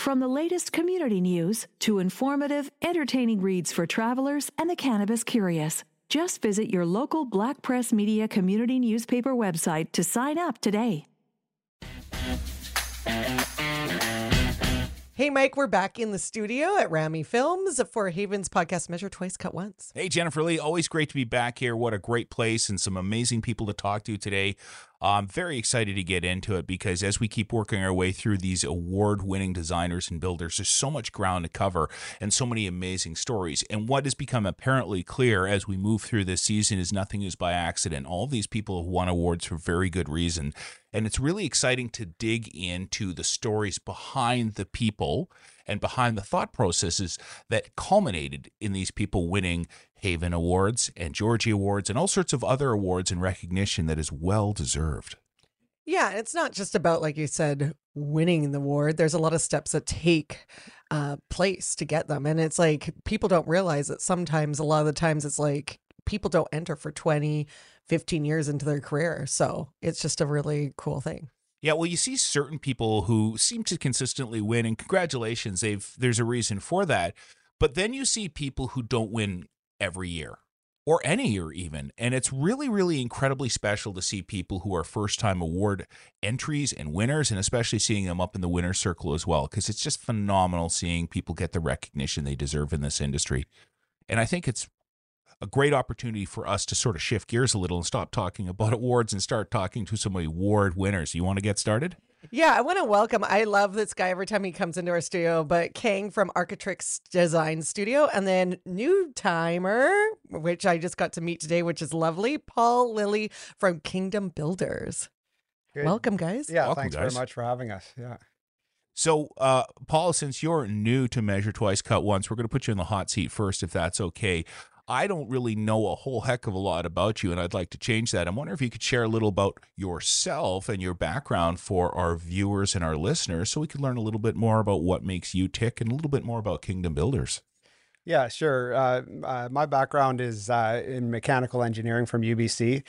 From the latest community news to informative, entertaining reads for travelers and the cannabis curious. Just visit your local Black Press Media community newspaper website to sign up today. Hey, Mike, we're back in the studio at Rami Films for HAVAN's podcast, Measure Twice, Cut Once. Hey, Jennifer Lee, always great to be back here. What a great place and some amazing people to talk to today. I'm very excited to get into it because as we keep working our way through these award winning designers and builders, there's so much ground to cover and so many amazing stories. And what has become apparently clear as we move through this season is nothing is by accident. All these people have won awards for very good reason. And it's really exciting to dig into the stories behind the people and behind the thought processes that culminated in these people winning HAVAN Awards and Georgie Awards and all sorts of other awards and recognition that is well deserved. Yeah, it's not just about, like you said, winning the award. There's a lot of steps that take uh, place to get them. And it's like people don't realize that sometimes, a lot of the times, it's like people don't enter for 20, 15 years into their career. So it's just a really cool thing. Yeah, well, you see certain people who seem to consistently win, and congratulations, they've there's a reason for that. But then you see people who don't win every year or any year even. And it's really, really incredibly special to see people who are first time award entries and winners, and especially seeing them up in the winner circle as well, because it's just phenomenal seeing people get the recognition they deserve in this industry. And I think it's a great opportunity for us to sort of shift gears a little and stop talking about awards and start talking to some award winners. You want to get started? Yeah, I want to welcome. I love this guy every time he comes into our studio, but Khang from Architrix Design Studio, and then new timer, which I just got to meet today, which is lovely. Paul Lilley from Kingdom Builders. Good. Welcome, guys. Yeah, Welcome, thanks guys. very much for having us. Yeah. So, uh, Paul, since you're new to Measure Twice, Cut Once, we're going to put you in the hot seat first, if that's okay. I don't really know a whole heck of a lot about you, and I'd like to change that. I'm wondering if you could share a little about yourself and your background for our viewers and our listeners so we could learn a little bit more about what makes you tick and a little bit more about Kingdom Builders. Yeah, sure. Uh, uh, my background is uh, in mechanical engineering from UBC.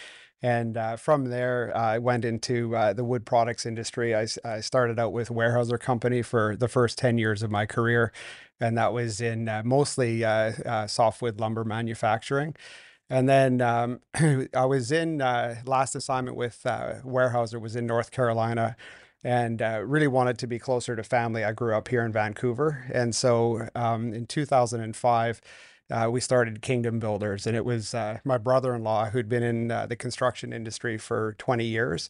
And uh, from there, I went into uh, the wood products industry. I started out with Weyerhaeuser Company for the first 10 years of my career. And that was in uh, mostly uh, uh, softwood lumber manufacturing. And then um, I was in uh, last assignment with uh, was in North Carolina and uh, really wanted to be closer to family. I grew up here in Vancouver. And so um, in 2005, uh, we started Kingdom Builders, and it was uh, my brother in law who'd been in uh, the construction industry for 20 years.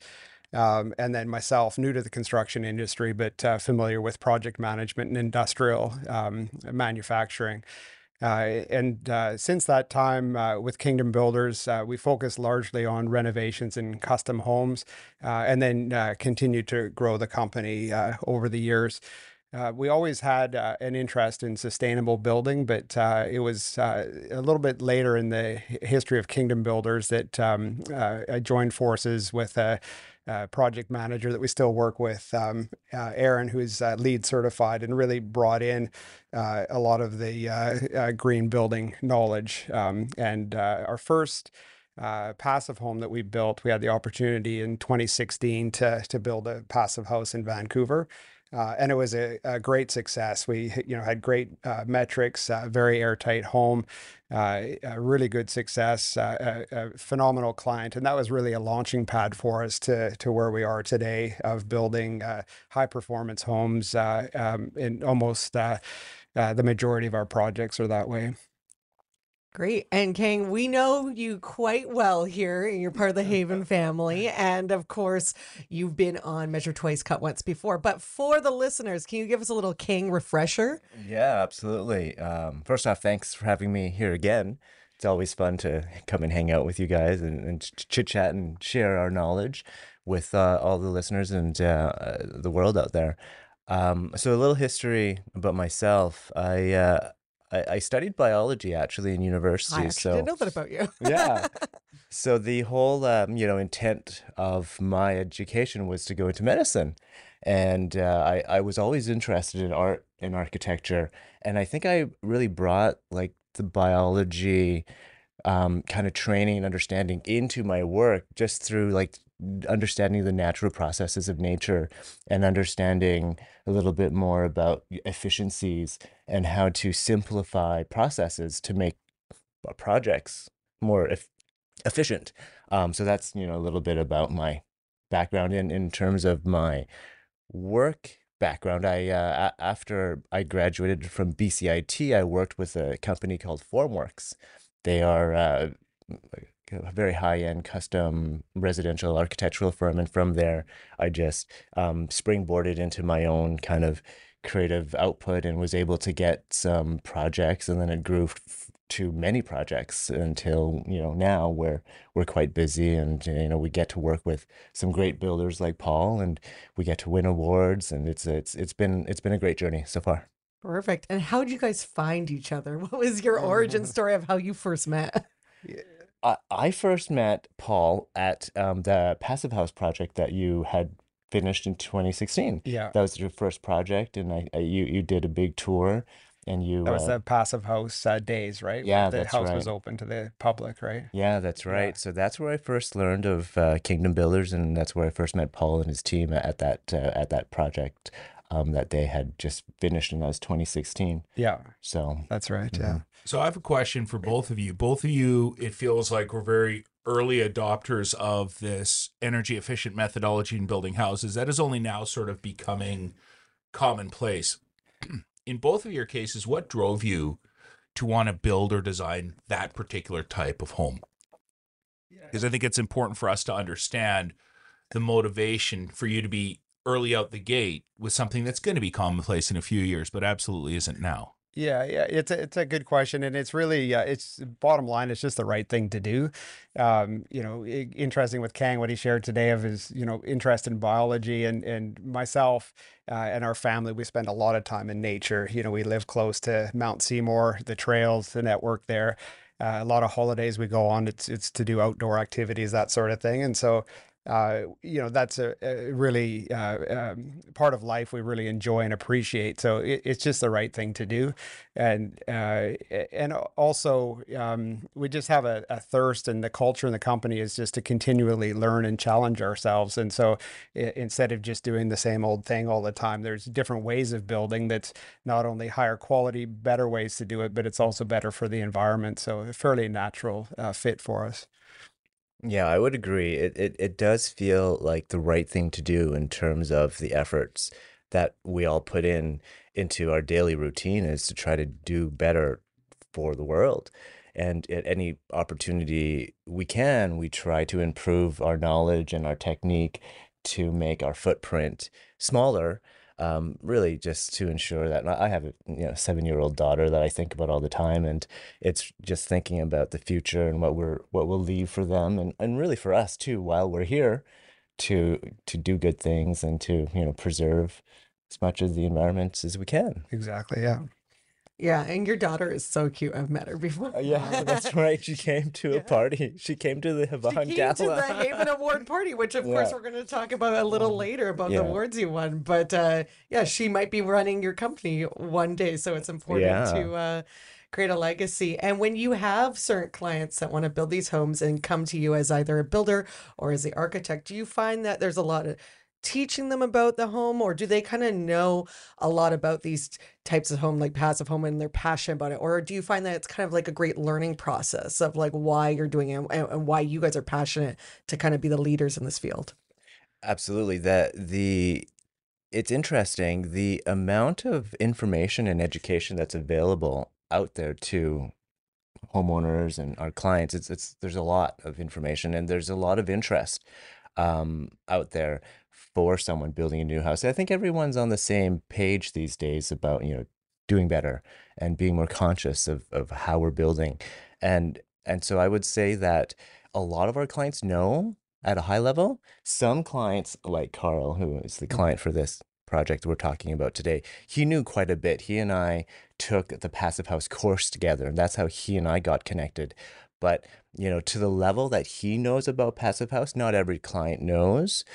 Um, and then myself, new to the construction industry, but uh, familiar with project management and industrial um, manufacturing. Uh, and uh, since that time, with Kingdom Builders, we focused largely on renovations and custom homes, and then uh, continue to grow the company over the years. Uh, we always had uh, an interest in sustainable building, but uh, it was uh, a little bit later in the history of Kingdom Builders that um, uh, I joined forces with a, a project manager that we still work with, um, uh, Aaron, who's LEED certified and really brought in a lot of the green building knowledge. Um, and our first uh, passive home that we built, we had the opportunity in 2016 to to build a passive house in Vancouver. Uh, and it was a, a great success. We, you know, had great uh, metrics, uh, very airtight home, uh, really good success, uh, a, a phenomenal client, and that was really a launching pad for us to to where we are today of building uh, high performance homes. Um, in almost the majority of our projects are that way. Great. And Khang, we know you quite well here. You're part of the HAVAN family. And of course, you've been on Measure Twice, Cut Once before. But for the listeners, can you give us a little Khang refresher? Yeah, absolutely. Um, first off, thanks for having me here again. It's always fun to come and hang out with you guys and, and chit chat and share our knowledge with uh, all the listeners and uh, uh, the world out there. Um, so, a little history about myself. I, uh, I I studied biology actually in university. I so didn't know that about you. yeah. So the whole um, you know intent of my education was to go into medicine, and uh, I I was always interested in art and architecture, and I think I really brought like the biology um, kind of training and understanding into my work just through like understanding the natural processes of nature and understanding a little bit more about efficiencies and how to simplify processes to make projects more eff- efficient. Um, so that's you know a little bit about my background in in terms of my work background. I uh, a- after I graduated from BCIT, I worked with a company called Formworks. They are uh, a very high-end custom residential architectural firm, and from there, I just um, springboarded into my own kind of creative output and was able to get some projects, and then it grew f- to many projects until you know now where we're quite busy and you know we get to work with some great builders like Paul and we get to win awards and it's it's it's been it's been a great journey so far. Perfect. And how did you guys find each other? What was your origin story of how you first met? I, I first met Paul at um, the Passive House project that you had finished in 2016. Yeah. That was your first project, and I, I you you did a big tour, and you That was uh, the passive house uh, days, right? Yeah, the that's house was open to the public, right? yeah, that's Yeah. right. So that's where I first learned of uh, Kingdom Builders, and that's where I first met Paul and his team at that uh, at that project um, that they had just finished, and that was 2016. Yeah, So that's right. Yeah. Mhm. So I have a question for both of you. Both of you, it feels like we're very early adopters of this energy efficient methodology in building houses. That is only now sort of becoming commonplace. in both of your cases, what drove you to want to build or design that particular type of home? Because I think it's important for us to understand the motivation for you to be early out the gate with something that's going to be commonplace in a few years, but absolutely isn't now. Yeah, yeah, it's a it's a good question, and it's really uh, it's bottom line. It's just the right thing to do. Um, you know, i- interesting with Khang what he shared today of his you know interest in biology, and and myself uh, and our family we spend a lot of time in nature. You know, we live close to Mount Seymour, the trails, the network there. Uh, a lot of holidays we go on. It's it's to do outdoor activities, that sort of thing, and so uh, you know that's a, a really uh, um, part of life we really enjoy and appreciate. So it, it's just the right thing to do, and uh, and also um, we just have a, a thirst, and the culture in the company is just to continually learn and challenge ourselves. And so i- instead of just doing the same old thing all the time, there's different ways of building that's not only higher quality, better ways to do it, but it's also better for the environment. So a fairly natural uh, fit for us. Yeah, I would agree. It, it it does feel like the right thing to do in terms of the efforts that we all put in into our daily routine is to try to do better for the world. And at any opportunity we can, we try to improve our knowledge and our technique to make our footprint smaller. Um, really, just to ensure that I have a you know seven-year-old daughter that I think about all the time, and it's just thinking about the future and what we're what we'll leave for them and, and really for us too while we're here to to do good things and to you know preserve as much of the environment as we can Exactly. Yeah. Yeah, and your daughter is so cute. I've met her before. Uh, yeah that's right she came to a party she came to the She HAVAN came Gala to the HAVAN Award party, which of course we're going to talk about a little later about the Yeah. awards you won. But uh, yeah, she might be running your company one day, so it's important Yeah. to uh, create a legacy. And when you have certain clients that want to build these homes and come to you as either a builder or as the architect, do you find that there's a lot of teaching them about the home or do they kind of know a lot about these types of home like passive home and they're passionate about it? Or do you find that it's kind of like a great learning process of like why you're doing it and, and why you guys are passionate to kind of be the leaders in this field? Absolutely that the it's interesting the amount of information and education that's available out there to homeowners and our clients it's it's there's a lot of information and there's a lot of interest um out there for someone building a new house. I think everyone's on the same page these days about you know doing better and being more conscious of of how we're building. And and so i would say that a lot of our clients know at a high level. Some clients like carl who is the client for this project we're talking about today he knew quite a bit. He and i took the passive house course together and that's how he and i got connected. But you know to the level that he knows about passive house not every client knows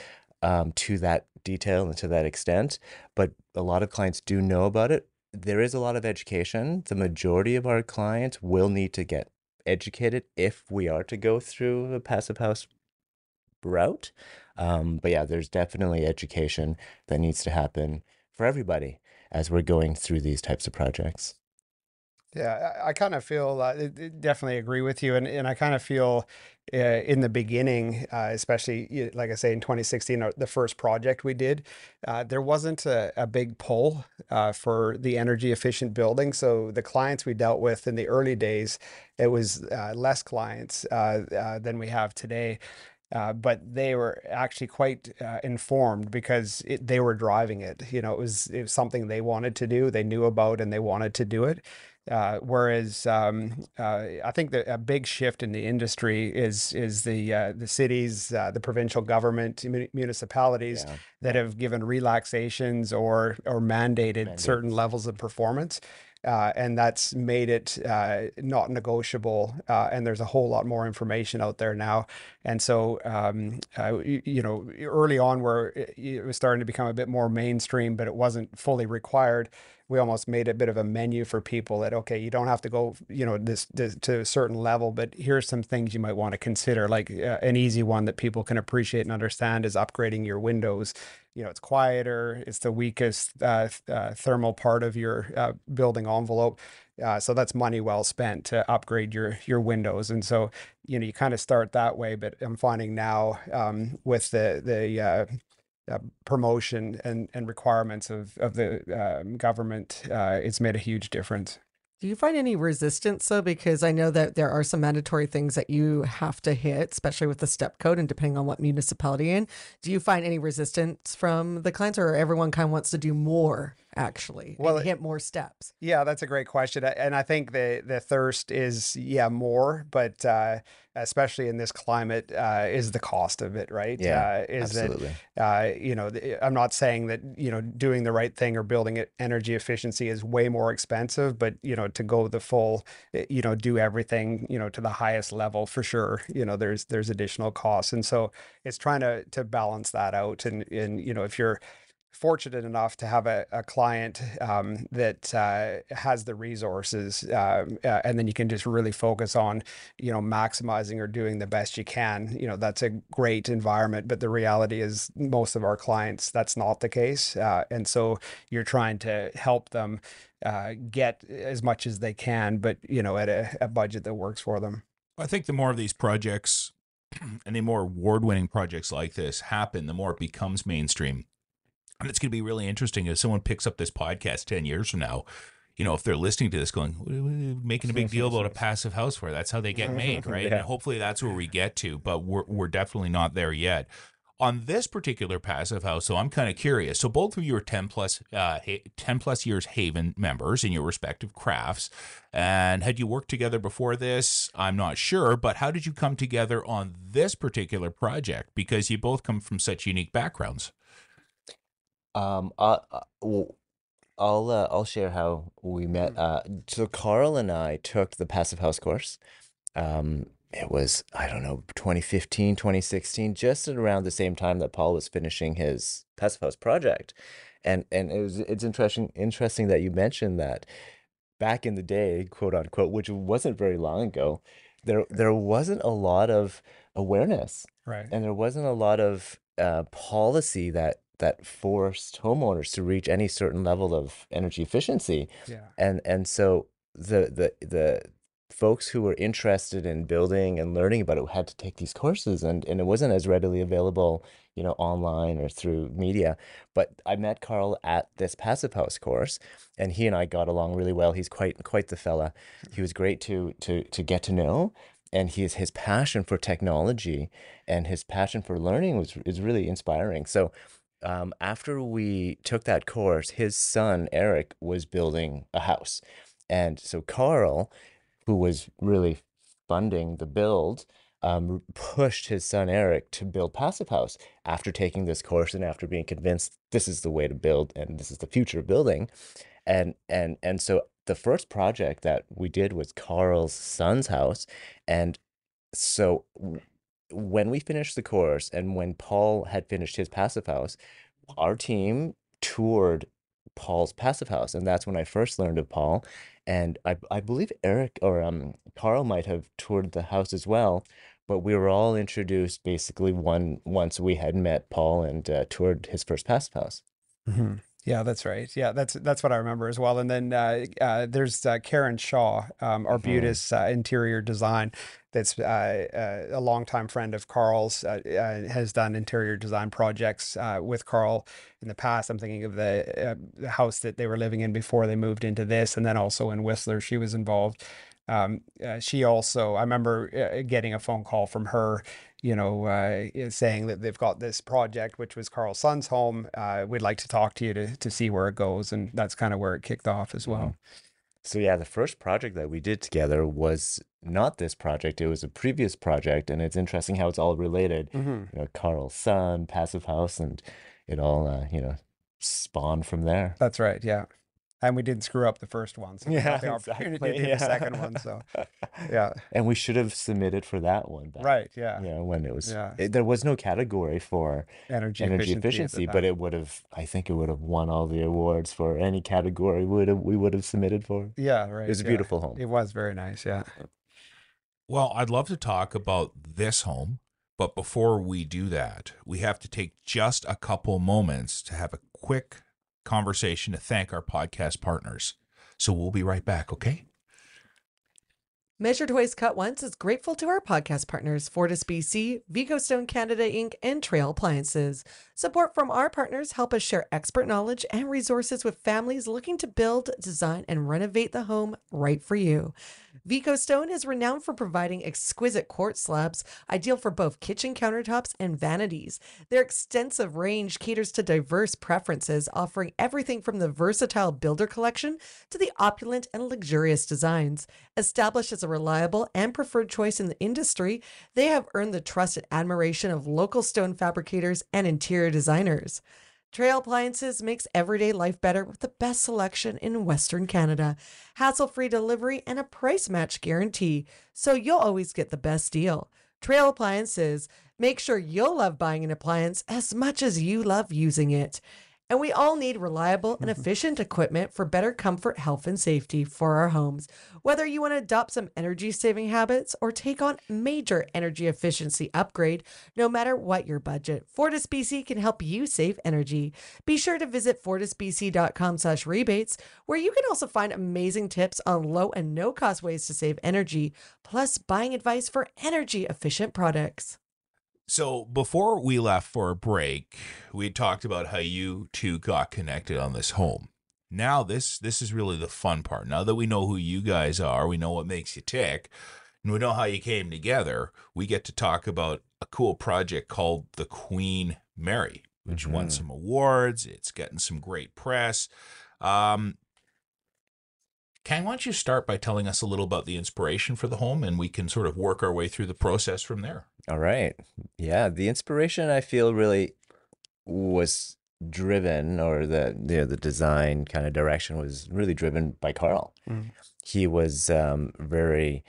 um, to that detail and to that extent but a lot of clients do know about it there is a lot of education the majority of our clients will need to get educated if we are to go through a passive house route. Um, but yeah, there's definitely education that needs to happen for everybody as we're going through these types of projects. Yeah, I, I kind of feel uh, definitely agree with you, and and I kind of feel uh, in the beginning, uh, especially like I say in 2016, uh, the first project we did, uh, there wasn't a, a big pull uh, for the energy efficient building. So the clients we dealt with in the early days, it was less clients than we have today. Uh, but they were actually quite uh, informed because it, they were driving it. You know, it was it was something they wanted to do, they knew about, and they wanted to do it. Uh, whereas um, uh, I think that a big shift in the industry is is the uh, the cities, uh, the provincial government, municipalities yeah. that have given relaxations or or mandated certain levels of performance. Uh, and that's made it uh, not negotiable. Uh, and there's a whole lot more information out there now. And so, um, uh, you, you, know, early on, where it was starting to become a bit more mainstream, but it wasn't fully required we almost made a bit of a menu for people that okay you don't have to go you know this, this to a certain level but here's some things you might want to consider like uh, an easy one that people can appreciate and understand is upgrading your windows. You know it's quieter it's the weakest uh, uh, thermal part of your uh, building envelope uh, so that's money well spent to upgrade your your windows and so you know you kind of start that way but i'm finding now um, with the the uh, uh, promotion and, and requirements of, of the um, government, uh, it's made a huge difference. Do you find any resistance though? Because I know that there are some mandatory things that you have to hit, especially with the step code and depending on what municipality in. Do you find any resistance from the clients or everyone kind of wants to do more actually well, hit more steps? Yeah, that's a great question. And I think the the thirst is yeah, more, but uh especially in this climate, uh, is the cost of it, right? Yeah, uh, is absolutely. That, uh, you know, I'm not saying that you know doing the right thing or building it energy efficiency is way more expensive, but you know to go the full, eh, you know, do everything, you know, to the highest level for sure. You know, there's there's additional costs, and so it's trying to to balance that out. And and you know, if you're fortunate enough to have a, a client um, that uh, has the resources, uh, uh, and then you can just really focus on, you know, maximizing or doing the best you can. You know, that's a great environment. But the reality is, most of our clients, that's not the case, uh, and so you're trying to help them uh, get as much as they can, but you know, at a, a budget that works for them. I think the more of these projects and the more award-winning projects like this happen, the more it becomes mainstream and it's going to be really interesting if someone picks up this podcast 10 years from now you know, if they're listening to this going, making a big deal about a passive house fire, that's how they get made, right? yeah. And hopefully that's where we get to, but we're, we're definitely not there yet. On this particular passive house, so I'm kind of curious. So both of you are 10 plus, uh, 10 plus years HAVAN members in your respective crafts. And had you worked together before this? I'm not sure, but how did you come together on this particular project? Because you both come from such unique backgrounds. Um, well, I'll uh, I'll share how we met. Mm. Uh, so Carl and I took the Passive House course. Um, it was I don't know 2015, 2016, just around the same time that Paul was finishing his Passive House project, and and it was it's interesting interesting that you mentioned that back in the day, quote unquote, which wasn't very long ago, there there wasn't a lot of awareness, right, and there wasn't a lot of uh, policy that that forced homeowners to reach any certain level of energy efficiency. Yeah. And and so the the the folks who were interested in building and learning about it had to take these courses and, and it wasn't as readily available, you know, online or through media. But I met Carl at this passive house course and he and I got along really well. He's quite quite the fella. He was great to to to get to know and his his passion for technology and his passion for learning was is really inspiring. So um, after we took that course, his son Eric was building a house, and so Carl, who was really funding the build, um, pushed his son Eric to build Passive House after taking this course and after being convinced this is the way to build and this is the future of building, and and and so the first project that we did was Carl's son's house, and so when we finished the course and when Paul had finished his passive house, our team toured Paul's passive house, and that's when I first learned of Paul. And I I believe Eric or um Carl might have toured the house as well, but we were all introduced basically one once we had met Paul and uh, toured his first passive house. Mm-hmm. Yeah, that's right. Yeah, that's that's what I remember as well. And then uh, uh, there's uh, Karen Shaw, um, Arbutus uh, Interior Design, that's uh, uh, a longtime friend of Carl's, has done interior design projects with Carl in the past. I'm thinking of the, the, house that they were living in before they moved into this, and then also in Whistler, she was involved. Um, she also, I remember getting a phone call from her you know, uh, saying that they've got this project, which was Carl's son's home. Uh, we'd like to talk to you to, to see where it goes. And that's kind of where it kicked off as well. Mm-hmm. So, yeah, the first project that we did together was not this project, it was a previous project. And it's interesting how it's all related. Mm-hmm. You know, Carl's son, Passive House, and it all, uh, you know, spawned from there. That's right. Yeah and we didn't screw up the first one. So yeah, the opportunity exactly. to do yeah. the second one. So yeah, and we should have submitted for that one. Back, right. Yeah. Yeah. when it was, yeah. It, there was no category for energy energy efficiency, efficiency but it would have. I think it would have won all the awards for any category we would have we would have submitted for. Yeah. Right. It was a yeah. beautiful home. It was very nice. Yeah. Well, I'd love to talk about this home. But before we do that, we have to take just a couple moments to have a quick conversation to thank our podcast partners. So we'll be right back, okay? Measure Twice Cut Once is grateful to our podcast partners, Fortis BC, Vicostone Canada Inc., and Trail Appliances. Support from our partners help us share expert knowledge and resources with families looking to build, design, and renovate the home right for you. Vicostone is renowned for providing exquisite quartz slabs, ideal for both kitchen countertops and vanities. Their extensive range caters to diverse preferences, offering everything from the versatile builder collection to the opulent and luxurious designs. Established as a reliable and preferred choice in the industry, they have earned the trust and admiration of local stone fabricators and interior designers. Trail Appliances makes everyday life better with the best selection in Western Canada, hassle free delivery, and a price match guarantee, so you'll always get the best deal. Trail Appliances, make sure you'll love buying an appliance as much as you love using it. And we all need reliable and mm-hmm. efficient equipment for better comfort, health, and safety for our homes. Whether you want to adopt some energy saving habits or take on major energy efficiency upgrade, no matter what your budget, Fortis BC can help you save energy. Be sure to visit fortisbc.com slash rebates, where you can also find amazing tips on low and no cost ways to save energy, plus buying advice for energy efficient products. So before we left for a break, we talked about how you two got connected on this home. Now this this is really the fun part. Now that we know who you guys are, we know what makes you tick, and we know how you came together, we get to talk about a cool project called the Queen Mary, which mm-hmm. won some awards. It's getting some great press. Um, Khang, why don't you start by telling us a little about the inspiration for the home and we can sort of work our way through the process from there. All right. Yeah, the inspiration I feel really was driven or the you know, the design kind of direction was really driven by Carl. Mm. He was um, very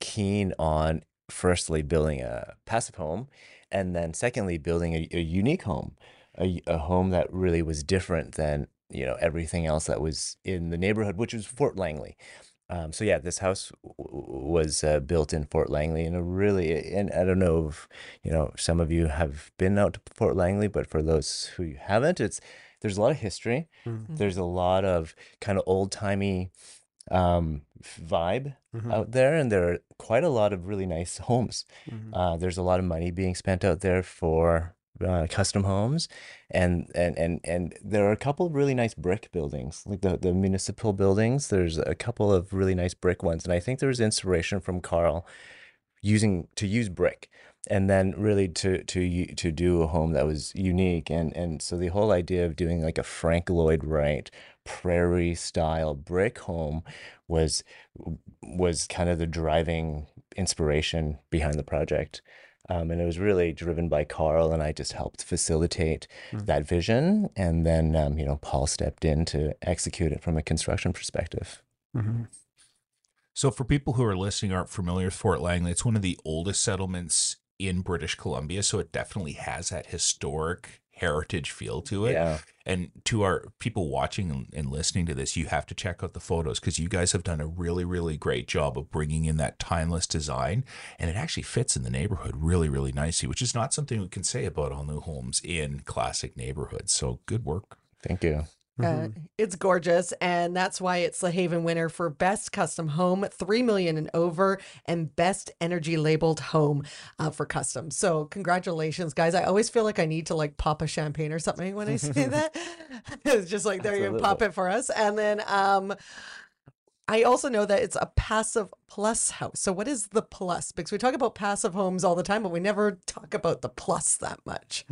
keen on firstly building a passive home and then secondly building a, a unique home, a, a home that really was different than you know everything else that was in the neighborhood, which was Fort Langley. Um, so yeah, this house w- was uh, built in Fort Langley, and a really, and I don't know if you know some of you have been out to Fort Langley, but for those who haven't, it's there's a lot of history. Mm-hmm. There's a lot of kind of old timey um, vibe mm-hmm. out there, and there are quite a lot of really nice homes. Mm-hmm. Uh, there's a lot of money being spent out there for uh, custom homes, and and and and there are a couple of really nice brick buildings, like the the municipal buildings. There's a couple of really nice brick ones, and I think there was inspiration from Carl using to use brick and then really to to to do a home that was unique and and so the whole idea of doing like a Frank Lloyd Wright prairie style brick home was was kind of the driving inspiration behind the project um, and it was really driven by Carl, and I just helped facilitate mm-hmm. that vision. And then, um, you know, Paul stepped in to execute it from a construction perspective. Mm-hmm. So, for people who are listening aren't familiar with Fort Langley, it's one of the oldest settlements in British Columbia. So, it definitely has that historic heritage feel to it. Yeah. And to our people watching and- and listening to this, you have to check out the photos because you guys have done a really, really great job of bringing in that timeless design. And it actually fits in the neighborhood really, really nicely, which is not something we can say about all new homes in classic neighborhoods. So good work. Thank you. Uh, it's gorgeous, and that's why it's the HAVAN winner for best custom home, three million and over, and best energy labeled home uh, for custom. So congratulations, guys! I always feel like I need to like pop a champagne or something when I say that. it's just like there you go, pop it for us, and then um. I also know that it's a passive plus house. So, what is the plus? Because we talk about passive homes all the time, but we never talk about the plus that much.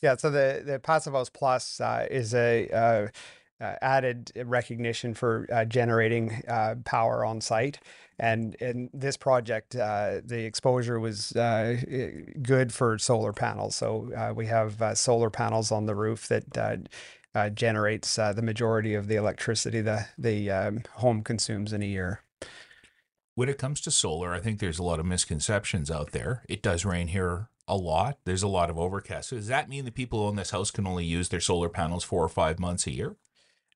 Yeah, so the the Passive House Plus uh, is a uh, uh, added recognition for uh, generating uh, power on site, and in this project, the exposure was good for solar panels. So we have solar panels on the roof that. Generates the majority of the electricity the the um, home consumes in a year. when it comes to solar, I think there's a lot of misconceptions out there. It does rain here a lot. There's a lot of overcast. So does that mean the people in this house can only use their solar panels four or five months a year?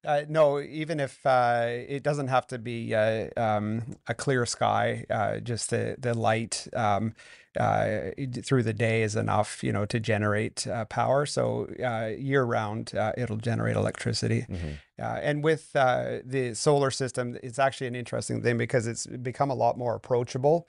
Uh, no, even if uh, it doesn't have to be uh, um, a clear sky, uh, just the the light um, uh, through the day is enough, you know, to generate uh, power. So uh, year round, uh, it'll generate electricity. Uh, and with uh, the solar system, it's actually an interesting thing because it's become a lot more approachable.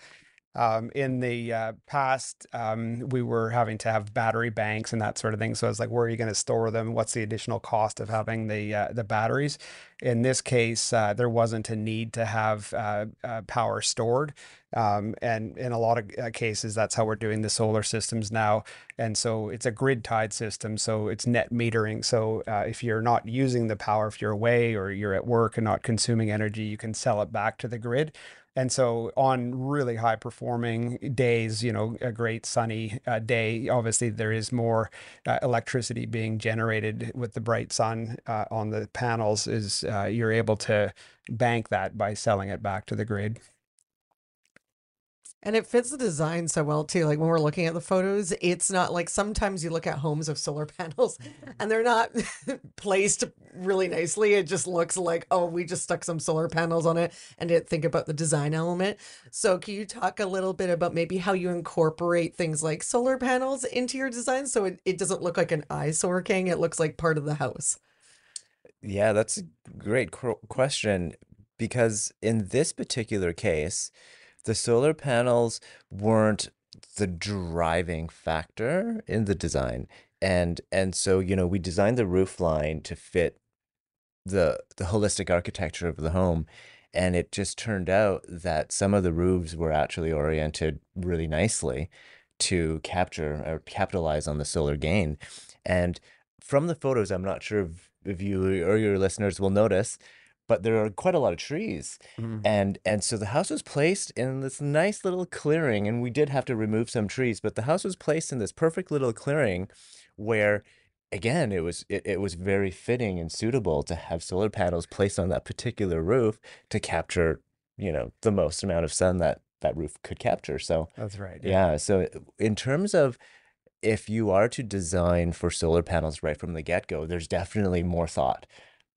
Um, in the uh, past, um, we were having to have battery banks and that sort of thing. So it's like, where are you going to store them? What's the additional cost of having the uh, the batteries? In this case, uh, there wasn't a need to have uh, uh, power stored, um, and in a lot of uh, cases, that's how we're doing the solar systems now. And so it's a grid tied system, so it's net metering. So if you're not using the power, if you're away or you're at work and not consuming energy, you can sell it back to the grid. And so on really high performing days, you know, a great sunny uh, day, obviously there is more uh, electricity being generated with the bright sun uh, on the panels is uh, you're able to bank that by selling it back to the grid. And it fits the design so well too. Like when we're looking at the photos, it's not like sometimes you look at homes of solar panels and they're not placed really nicely. It just looks like, oh, we just stuck some solar panels on it and didn't think about the design element. So can you talk a little bit about maybe how you incorporate things like solar panels into your design so it, it doesn't look like an eyesore Khang, it looks like part of the house. Yeah, that's a great qu- question because in this particular case, the solar panels weren't the driving factor in the design. And and so, you know, we designed the roof line to fit the the holistic architecture of the home. And it just turned out that some of the roofs were actually oriented really nicely to capture or capitalize on the solar gain. And from the photos, I'm not sure if, if you or your listeners will notice, but there are quite a lot of trees. Mm-hmm. And and so the house was placed in this nice little clearing, and we did have to remove some trees, but the house was placed in this perfect little clearing where again it was it, it was very fitting and suitable to have solar panels placed on that particular roof to capture, you know, the most amount of sun that that roof could capture. So That's right. yeah. So in terms of if you are to design for solar panels right from the get-go, there's definitely more thought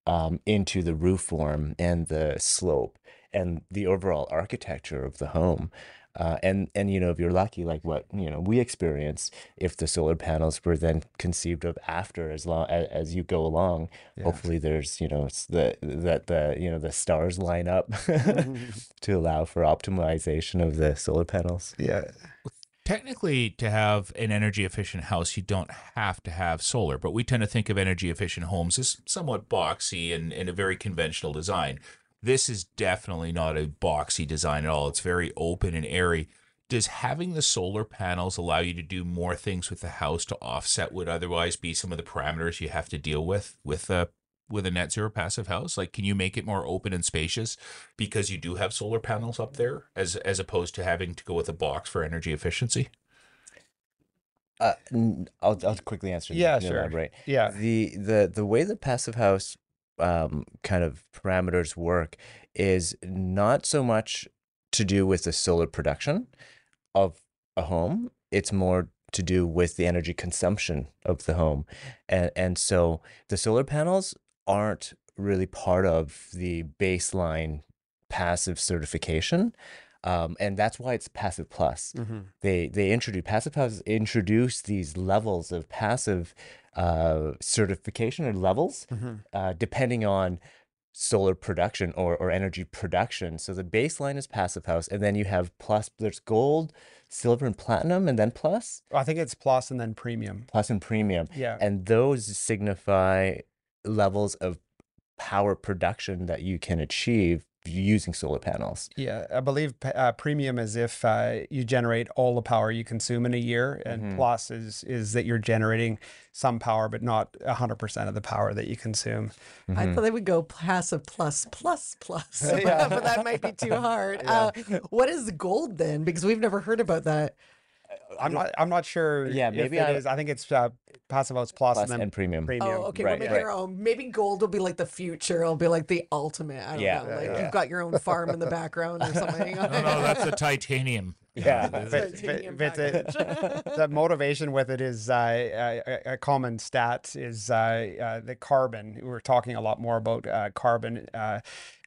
um, into the roof form and the slope and the overall architecture of the home. Uh, and and you know if you're lucky like what you know we experience if the solar panels were then conceived of after as long as, as you go along hopefully there's you know the that the you know the stars line up to allow for optimization of the solar panels Yeah. Technically, to have an energy efficient house, you don't have to have solar, but we tend to think of energy efficient homes as somewhat boxy and, and a very conventional design. This is definitely not a boxy design at all. It's very open and airy. Does having the solar panels allow you to do more things with the house to offset would otherwise be some of the parameters you have to deal with with a with a net zero passive house? Like, can you make it more open and spacious because you do have solar panels up there, as as opposed to having to go with a box for energy efficiency? Uh, n- I'll I'll quickly answer. and Yeah, you sure. Elaborate. Yeah. The the the way the passive house um kind of parameters work is not so much to do with the solar production of a home. It's more to do with the energy consumption of the home. And and so the solar panels aren't really part of the baseline passive certification. Um, and that's why it's passive plus. They they introduce passive plus introduce these levels of passive uh, certification or levels uh, depending on solar production or, or energy production. So the baseline is passive house, and then you have plus. There's gold, silver, and platinum, and then plus, I think it's plus and then premium. plus and premium. Yeah. And those signify levels of power production that you can achieve using solar panels. Yeah, I believe uh, premium is if uh, you generate all the power you consume in a year, and plus is is that you're generating some power, but not hundred percent of the power that you consume. I thought they would go passive plus plus plus, but that might be too hard. Uh, what is gold then? Because we've never heard about that. I'm not. I'm not sure. Yeah, if maybe it I- is. I think it's uh, passive house plus, Plus and then and premium. premium. Oh, okay. Right, well, maybe right. your own. Maybe gold will be like the future. It'll be like the ultimate. I don't Yeah. know. Like Yeah. you've got your own farm in the background or something. No, no, that's the titanium. Yeah. But, Titanium but, but the, the motivation with it is uh, a, a common stat is uh, uh, the carbon. We're talking a lot more about uh, carbon uh,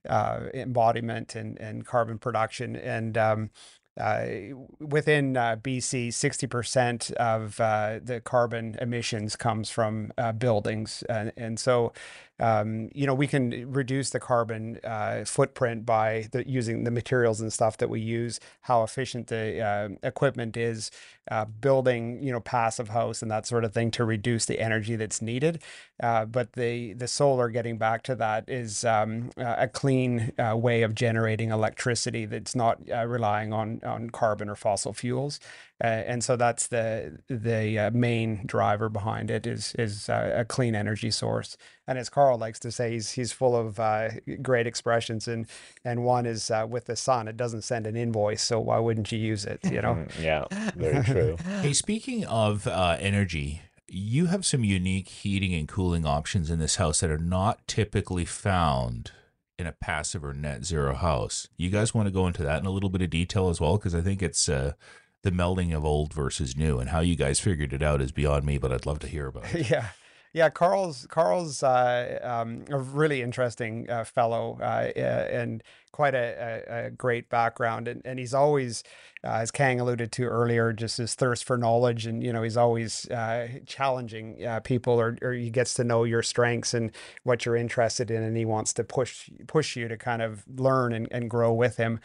uh, embodiment and, and carbon production. And um, uh, within uh, BC, 60% of uh, the carbon emissions comes from uh, buildings. And, and so, um, you know, we can reduce the carbon uh, footprint by the, using the materials and stuff that we use, how efficient the uh, equipment is, uh, building, you know, passive house and that sort of thing to reduce the energy that's needed. Uh, but the the solar, getting back to that, is um, a clean uh, way of generating electricity that's not uh, relying on on carbon or fossil fuels. And so that's the the main driver behind it is is a clean energy source. And as Carl likes to say, he's he's full of uh, great expressions, and and one is uh, with the sun. It doesn't send an invoice, so why wouldn't you use it? You know. Mm, Yeah, very true. Hey, speaking of uh, energy, you have some unique heating and cooling options in this house that are not typically found in a passive or net zero house. You guys want to go into that in a little bit of detail as well? Because I think it's uh, the melding of old versus new and how you guys figured it out is beyond me, but I'd love to hear about it. yeah yeah carl's carl's uh, um, a really interesting uh, fellow uh, and quite a, a, a great background and, and he's always uh, as khang alluded to earlier just his thirst for knowledge and you know he's always uh, challenging uh, people or, or he gets to know your strengths and what you're interested in and he wants to push push you to kind of learn and, and grow with him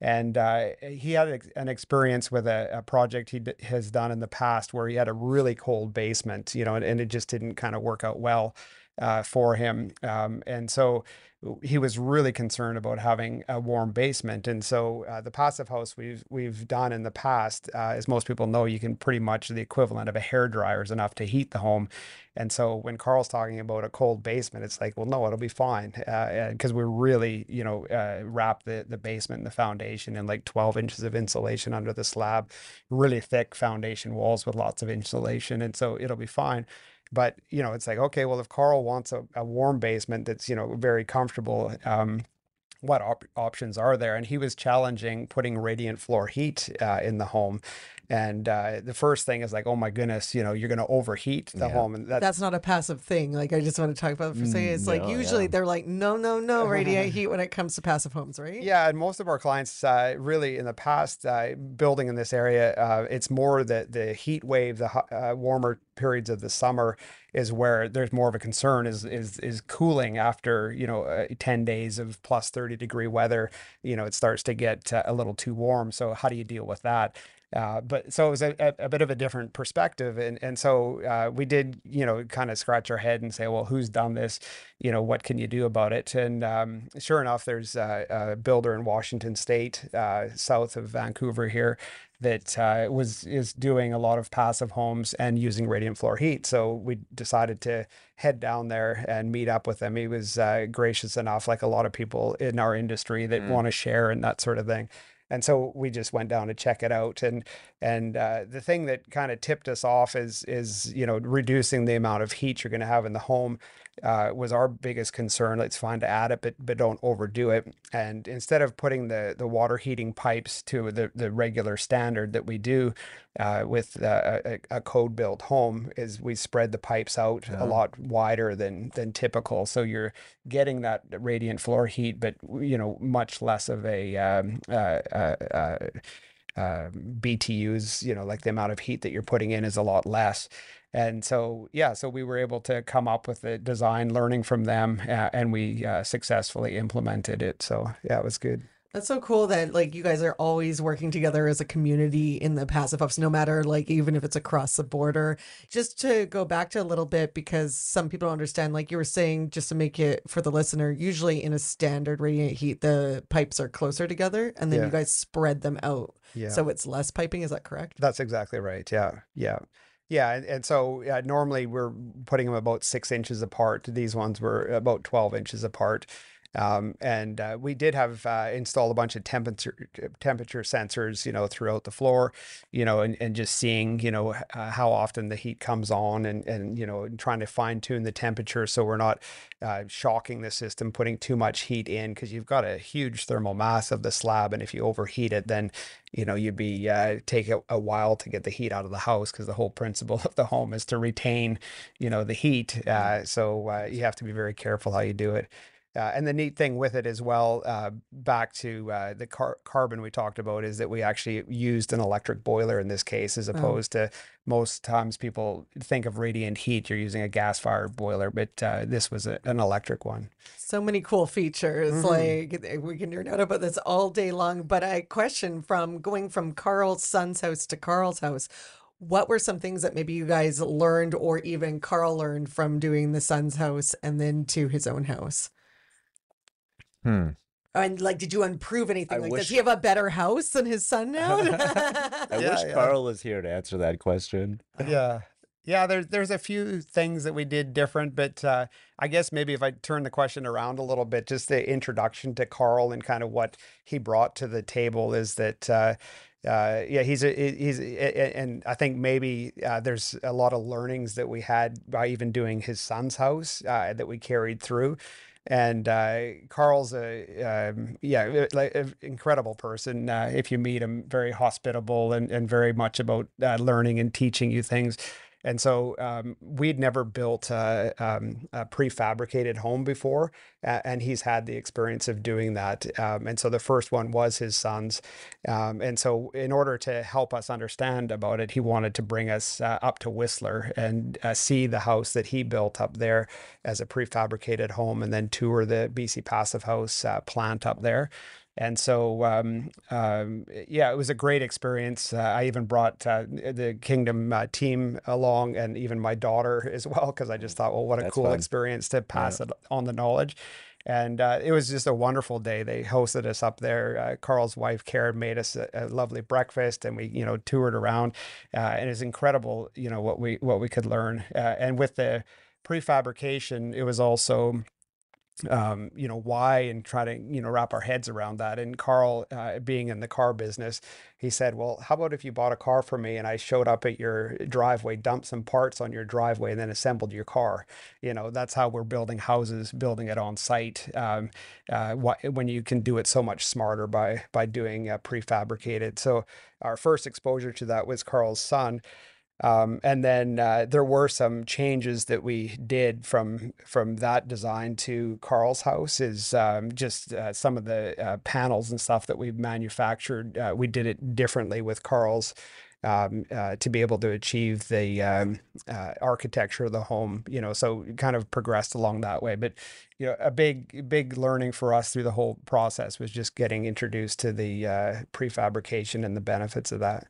and uh, he had an experience with a, a project he has done in the past where he had a really cold basement, you know, and, and it just didn't kind of work out well uh, for him. Um, and so he was really concerned about having a warm basement. And so uh, the passive house we've we've done in the past, uh, as most people know, you can pretty much the equivalent of a hair dryer is enough to heat the home. And so when Carl's talking about a cold basement, it's like, well, no, it'll be fine because we really, you know, uh, wrap the the basement and the foundation in like 12 inches of insulation under the slab, really thick foundation walls with lots of insulation, and so it'll be fine. But you know, it's like, okay, well, if Carl wants a, a warm basement that's you know very comfortable. Um, what op- options are there? And he was challenging putting radiant floor heat uh, in the home. And uh, the first thing is like, oh my goodness, you know, you're going to overheat the Yeah. home, and that's, That's not a passive thing. Like I just want to talk about it for a second. It's like usually yeah. they're like, no, no, no, radiate heat when it comes to passive homes, right? Yeah, and most of our clients, uh, really, in the past, uh, building in this area, uh, it's more that the heat wave, the uh, warmer periods of the summer is where there's more of a concern. Is is is cooling after you know uh, ten days of plus thirty degree weather. You know, it starts to get uh, a little too warm. So how do you deal with that? Uh, but so it was a, a, bit of a different perspective, and and so uh, we did you know kind of scratch our head and say, well, who's done this? You know, what can you do about it? And um, sure enough, there's a, a builder in Washington State, uh, south of Vancouver here, that uh, was is doing a lot of passive homes and using radiant floor heat. So we decided to head down there and meet up with him. He was uh, gracious enough, like a lot of people in our industry that want to share and that sort of thing. And so we just went down to check it out. And and uh, the thing that kind of tipped us off is is you know reducing the amount of heat you're going to have in the home uh, was our biggest concern. It's fine to add it, but but don't overdo it. And instead of putting the the water heating pipes to the the regular standard that we do uh, with uh, a, a code built home, is we spread the pipes out Yeah. a lot wider than than typical. So you're getting that radiant floor heat, but you know much less of a um, uh, BTUs, you know, like the amount of heat that you're putting in is a lot less. And so, yeah, so we were able to come up with the design, learning from them, uh, and we uh, successfully implemented it. So, yeah, it was good. That's so cool that like you guys are always working together as a community in the passive house, no matter like even if it's across the border. Just to go back to a little bit because some people don't understand, like you were saying, just to make it for the listener, usually in a standard radiant heat, the pipes are closer together and then Yeah. you guys spread them out. Yeah. So it's less piping, is that correct? That's exactly right. Yeah, yeah, yeah. And, and so uh, normally we're putting them about six inches apart. These ones were about twelve inches apart. Um, and uh, we did have uh, installed a bunch of temperature temperature sensors, you know, throughout the floor, you know, and, and just seeing, you know, uh, how often the heat comes on, and and you know, and trying to fine tune the temperature so we're not uh, shocking the system, putting too much heat in because you've got a huge thermal mass of the slab, and if you overheat it, then you know you'd be uh, take a, a while to get the heat out of the house because the whole principle of the home is to retain, you know, the heat. Uh, so uh, you have to be very careful how you do it. Uh, and the neat thing with it as well, uh, back to uh, the car- carbon we talked about, is that we actually used an electric boiler in this case, as opposed to most times people think of radiant heat, you're using a gas fired boiler, but uh, this was a, an electric one. So many cool features. Mhm. Like we can nerd out about this all day long. But I question from going from Carl's son's house to Carl's house. What were some things that maybe you guys learned, or even Carl learned from doing the son's house and then to his own house? Hmm. And like, did you improve anything? I like, wish- does he have a better house than his son now? I Yeah, wish yeah. Carl was here to answer that question. yeah yeah there's there's a few things that we did different but uh, i guess maybe if i turn the question around a little bit just the introduction to carl and kind of what he brought to the table is that uh, uh, yeah, he's a, he's a, a- and I think maybe uh, there's a lot of learnings that we had by even doing his son's house uh, that we carried through. And uh, Carl's a um, yeah, like an incredible person. Uh, if you meet him, very hospitable and, and very much about uh, learning and teaching you things. And so um, we'd never built a, um, a prefabricated home before, and he's had the experience of doing that. Um, and so the first one was his son's. Um, and so, in order to help us understand about it, he wanted to bring us uh, up to Whistler and uh, see the house that he built up there as a prefabricated home, and then tour the BC Passive House uh, plant up there. And so, um, um, yeah, it was a great experience. Uh, I even brought uh, the Kingdom uh, team along, and even my daughter as well, because I just thought, well, what a That's cool fun. experience to pass it on the knowledge. And uh, it was just a wonderful day. They hosted us up there. Uh, Carl's wife Karen made us a, a lovely breakfast, and we, you know, toured around. Uh, and it's incredible, you know, what we what we could learn. Uh, and with the prefabrication, it was also um, you know, why and try to, you know, wrap our heads around that. And Carl, uh, being in the car business, he said, well, how about if you bought a car for me and I showed up at your driveway, dumped some parts on your driveway and then assembled your car? You know, that's how we're building houses, building it on site. Um, uh, wh- when you can do it so much smarter by, by doing uh, prefabricated. So our first exposure to that was Carl's son. Um, and then uh, there were some changes that we did from from that design to Carl's house. Is um, just uh, some of the uh, panels and stuff that we manufactured. Uh, we did it differently with Carl's um, uh, to be able to achieve the um, uh, architecture of the home. You know, so kind of progressed along that way. But you know, a big big learning for us through the whole process was just getting introduced to the prefabrication and the benefits of that.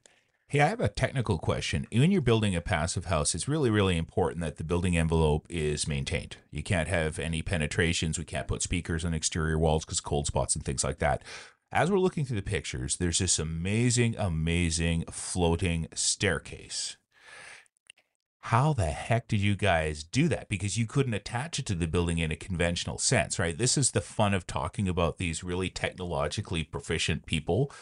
Hey, I have a technical question. When you're building a passive house, it's really, really important that the building envelope is maintained. You can't have any penetrations. We can't put speakers on exterior walls because cold spots and things like that. As we're looking through the pictures, there's this amazing, amazing floating staircase. how the heck did you guys do that? Because you couldn't attach it to the building in a conventional sense, right? This is the fun of talking about these really technologically proficient people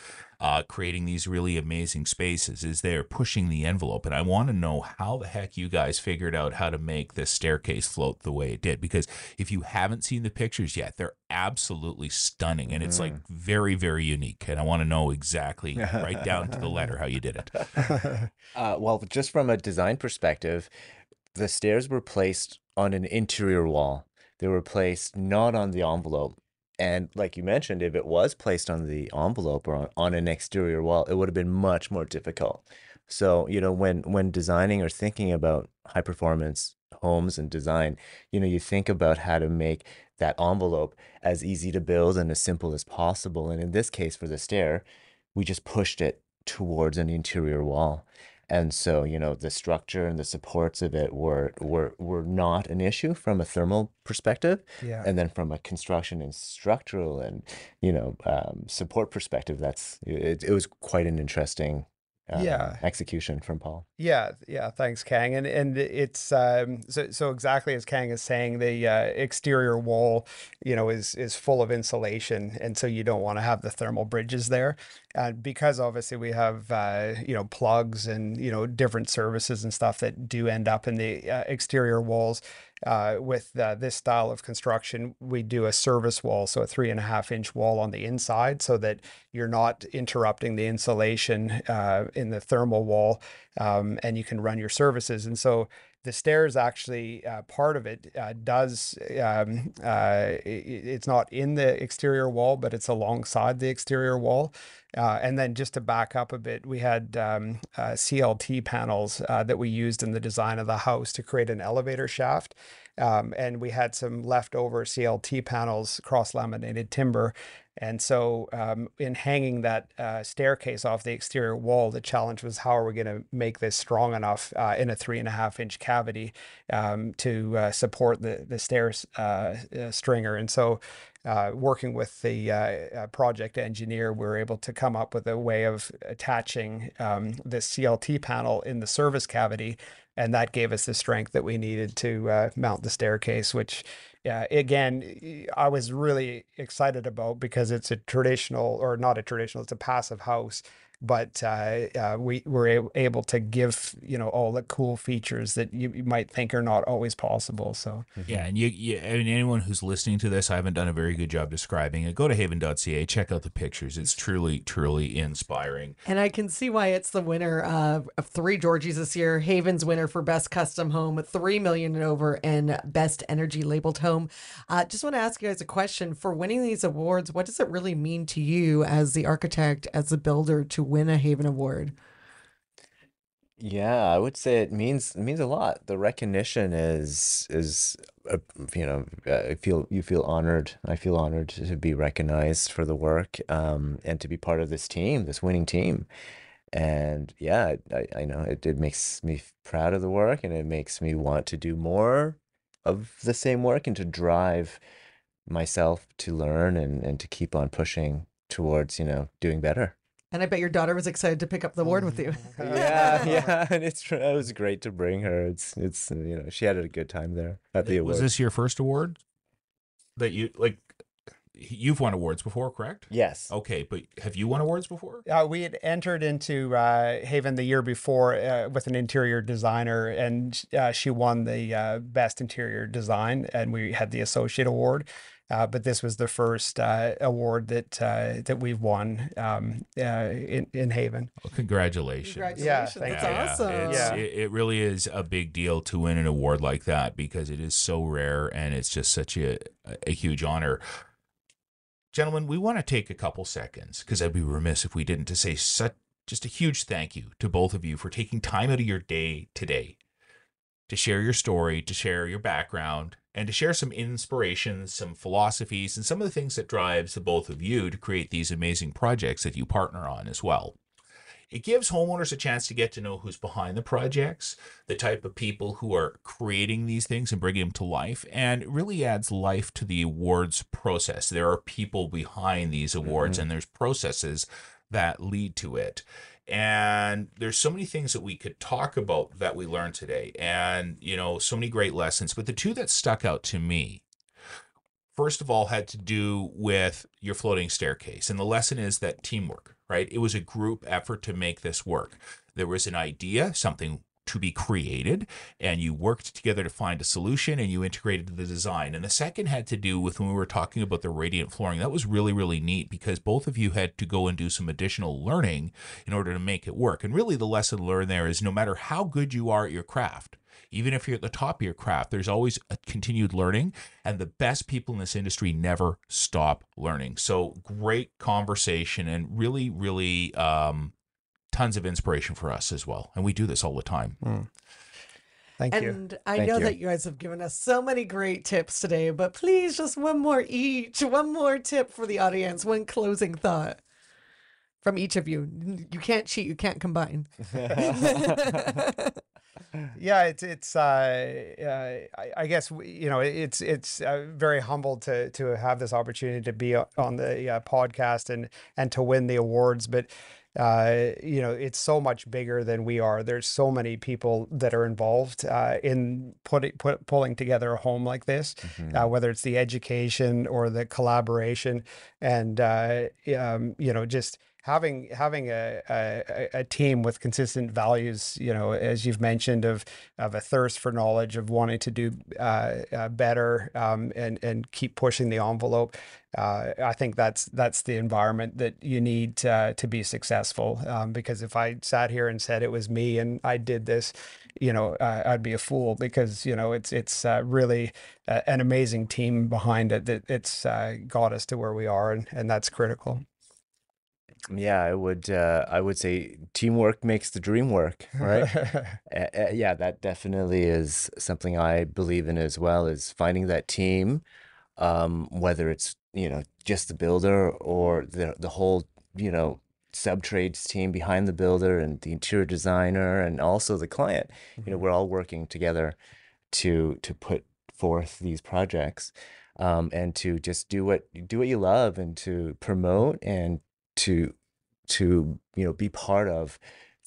uh, creating these really amazing spaces is they're pushing the envelope. And I want to know how the heck you guys figured out how to make this staircase float the way it did. Because if you haven't seen the pictures yet, they're absolutely stunning. And it's like very, very unique. And I want to know exactly, right down to the letter, how you did it. Uh, well, just from a design perspective, the stairs were placed on an interior wall. They were placed not on the envelope. And like you mentioned, if it was placed on the envelope or on, on an exterior wall, it would have been much more difficult. So, you know, when when designing or thinking about high performance homes and design, you know, you think about how to make that envelope as easy to build and as simple as possible. And in this case, for the stair, we just pushed it towards an interior wall. And so, you know, the structure and the supports of it were were were not an issue from a thermal perspective. Yeah. And then from a construction and structural and, you know, um, support perspective, that's it, it was quite an interesting uh, Yeah. execution from Paul. Yeah, yeah. Thanks, Khang. And and it's um, so so exactly as Khang is saying, the uh, exterior wall, you know, is is full of insulation, and so you don't want to have the thermal bridges there, and because obviously we have uh, you know plugs and you know different services and stuff that do end up in the uh, exterior walls. Uh, with this style of construction, we do a service wall, so a three and a half inch wall on the inside, so that you're not interrupting the insulation uh, in the thermal wall, um, and you can run your services. And so the stairs actually uh, part of it uh, does um, uh, i- i- it's not in the exterior wall, but it's alongside the exterior wall. Uh, and then just to back up a bit, we had um, uh, CLT panels uh, that we used in the design of the house to create an elevator shaft. Um, and we had some leftover CLT panels, cross laminated timber. And so, um, in hanging that uh, staircase off the exterior wall, the challenge was how are we going to make this strong enough uh, in a three and a half inch cavity um, to uh, support the the stairs stringer. And so, uh, working with the uh, uh, project engineer, we were able to come up with a way of attaching um, this CLT panel in the service cavity, and that gave us the strength that we needed to uh, mount the staircase. Which, uh, again, I was really excited about because it's a traditional, or not a traditional, it's a passive house. But uh, uh, we were able to give you know all the cool features that you, you might think are not always possible. So Yeah, and you, you, I mean, anyone who's listening to this, I haven't done a very good job describing it. Go to havan.ca, check out the pictures. It's truly, truly inspiring. And I can see why it's the winner uh, of three Georgies this year. HAVAN's winner for best custom home, three million and over, and best energy labeled home. Uh, just want to ask you guys a question: For winning these awards, what does it really mean to you as the architect, as the builder, to win a HAVAN award? Yeah, I would say it means it means a lot. The recognition is is uh, you know uh, I feel you feel honored. I feel honored to be recognized for the work um, and to be part of this team, this winning team. And yeah, I, I know it, it makes me proud of the work and it makes me want to do more of the same work and to drive myself to learn and, and to keep on pushing towards, you know, doing better. And I bet your daughter was excited to pick up the award with you. yeah, yeah, and it's tr- it was great to bring her. It's it's you know she had a good time there at the Was award. this your first award that you like? You've won awards before, correct? Yes. Okay, but have you won awards before? Uh, we had entered into uh, HAVAN the year before uh, with an interior designer, and uh, she won the uh, best interior design, and we had the associate award. Uh, but this was the first uh, award that uh, that we've won um, uh, in in HAVAN. Well, congratulations. Congratulations. thank That's you. awesome. It's, Yeah. It, it really is a big deal to win an award like that because it is so rare and it's just such a, a huge honor. Gentlemen, we want to take a couple seconds because I'd be remiss if we didn't to say such just a huge thank you to both of you for taking time out of your day today to share your story, to share your background, and to share some inspirations, some philosophies, and some of the things that drives the both of you to create these amazing projects that you partner on as well. It gives homeowners a chance to get to know who's behind the projects, the type of people who are creating these things and bringing them to life, and really adds life to the awards process. There are people behind these awards, mm-hmm. and there's processes that lead to it. And there's so many things that we could talk about that we learned today, and you know, so many great lessons. But the two that stuck out to me first of all had to do with your floating staircase. And the lesson is that teamwork, right? It was a group effort to make this work. There was an idea, something to be created, and you worked together to find a solution and you integrated the design. And the second had to do with when we were talking about the radiant flooring. That was really, really neat because both of you had to go and do some additional learning in order to make it work. And really, the lesson learned there is no matter how good you are at your craft, even if you're at the top of your craft, there's always a continued learning. And the best people in this industry never stop learning. So great conversation and really, really um, tons of inspiration for us as well. And we do this all the time. Mm. Thank you. And I Thank know you. that you guys have given us so many great tips today, but please just one more each, one more tip for the audience, one closing thought from each of you. You can't cheat, you can't combine. Yeah, it's it's. Uh, uh, I, I guess you know it's it's uh, very humbled to to have this opportunity to be on the uh, podcast and and to win the awards, but. Uh, you know, it's so much bigger than we are. There's so many people that are involved uh, in putting put, pulling together a home like this, uh, whether it's the education or the collaboration, and uh, um, you know, just having having a, a a- team with consistent values, you know, as you've mentioned, of of a thirst for knowledge, of wanting to do uh, uh, better, um, and and keep pushing the envelope. Uh, I think that's that's the environment that you need uh, to be successful. Um, because if I sat here and said it was me and I did this, you know, I'd be a fool. Because you know, it's it's uh, really uh, an amazing team behind it that it's uh, got us to where we are, and, and that's critical. Yeah, I would. Uh, I would say teamwork makes the dream work, right? Uh, uh, yeah, that definitely is something I believe in as well. Is finding that team, um, whether it's you know just the builder or the the whole you know sub trades team behind the builder and the interior designer and also the client. You know, we're all working together to to put forth these projects, um, and to just do what do what you love and to promote and to to you know be part of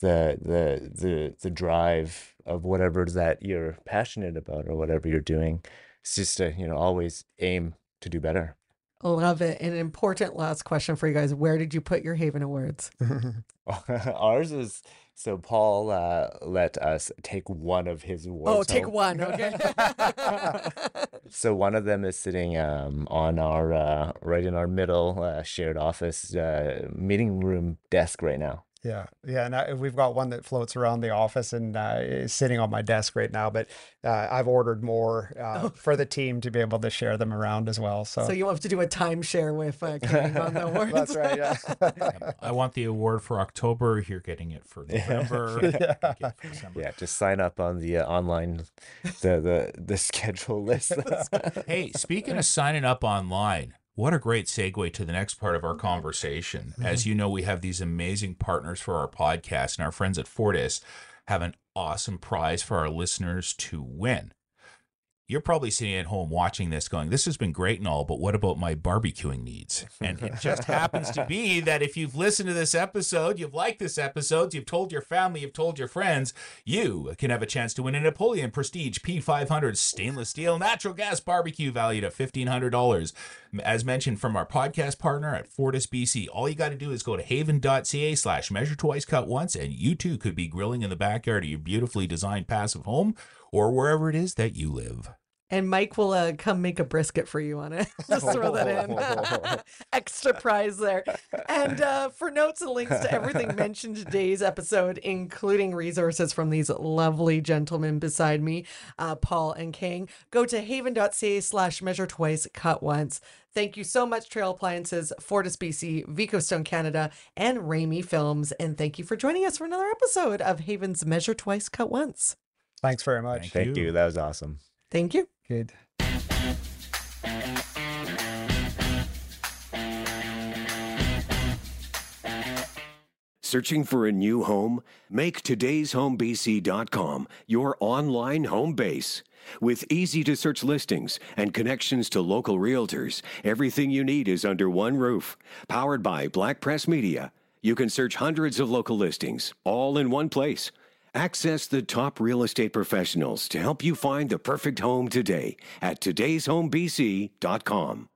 the the the the drive of whatever that you're passionate about or whatever you're doing. It's just to you know always aim to do better. Love it. And an important last question for you guys. Where did you put your HAVAN Awards? Ours is so Paul uh, let us take one of his awards. Oh, take home. one. Okay. So one of them is sitting um, on our uh, right in our middle uh, shared office uh, meeting room desk right now. Yeah, yeah, and I, we've got one that floats around the office and uh, is sitting on my desk right now. But uh, I've ordered more uh, for the team to be able to share them around as well. So, so you have to do a timeshare with uh, Khang on the awards. that's right. Yeah. I want the award for October. You're getting it for November. you get it for December. Yeah, just sign up on the uh, online the the the schedule list. Hey, speaking of signing up online, what a great segue to the next part of our conversation. As mm-hmm. you know, we have these amazing partners for our podcast, and our friends at Fortis have an awesome prize for our listeners to win. You're probably sitting at home watching this going, This has been great and all, but what about my barbecuing needs? And it just happens to be that if you've listened to this episode, you've liked this episode, you've told your family, you've told your friends, you can have a chance to win a Napoleon Prestige P500 stainless steel natural gas barbecue valued at $1,500. As mentioned from our podcast partner at Fortis BC, all you got to do is go to havan.ca slash measure twice cut once, and you too could be grilling in the backyard of your beautifully designed passive home or wherever it is that you live. And Mike will uh, come make a brisket for you on it. Just throw that in. Extra prize there. And uh, for notes and links to everything mentioned in today's episode, including resources from these lovely gentlemen beside me, uh, Paul and Khang, go to havan.ca slash measure twice, cut once. Thank you so much, Trail Appliances, Fortis BC, Vicostone Canada, and Rami Films. And thank you for joining us for another episode of HAVAN's Measure Twice, Cut Once. Thanks very much. Thank Thank you. you. That was awesome. Thank you. Good. Searching for a new home? Make today'shomebc.com your online home base. With easy to search listings and connections to local realtors, everything you need is under one roof. Powered by Black Press Media. You can search hundreds of local listings, all in one place. Access the top real estate professionals to help you find the perfect home today at today'shomebc.com.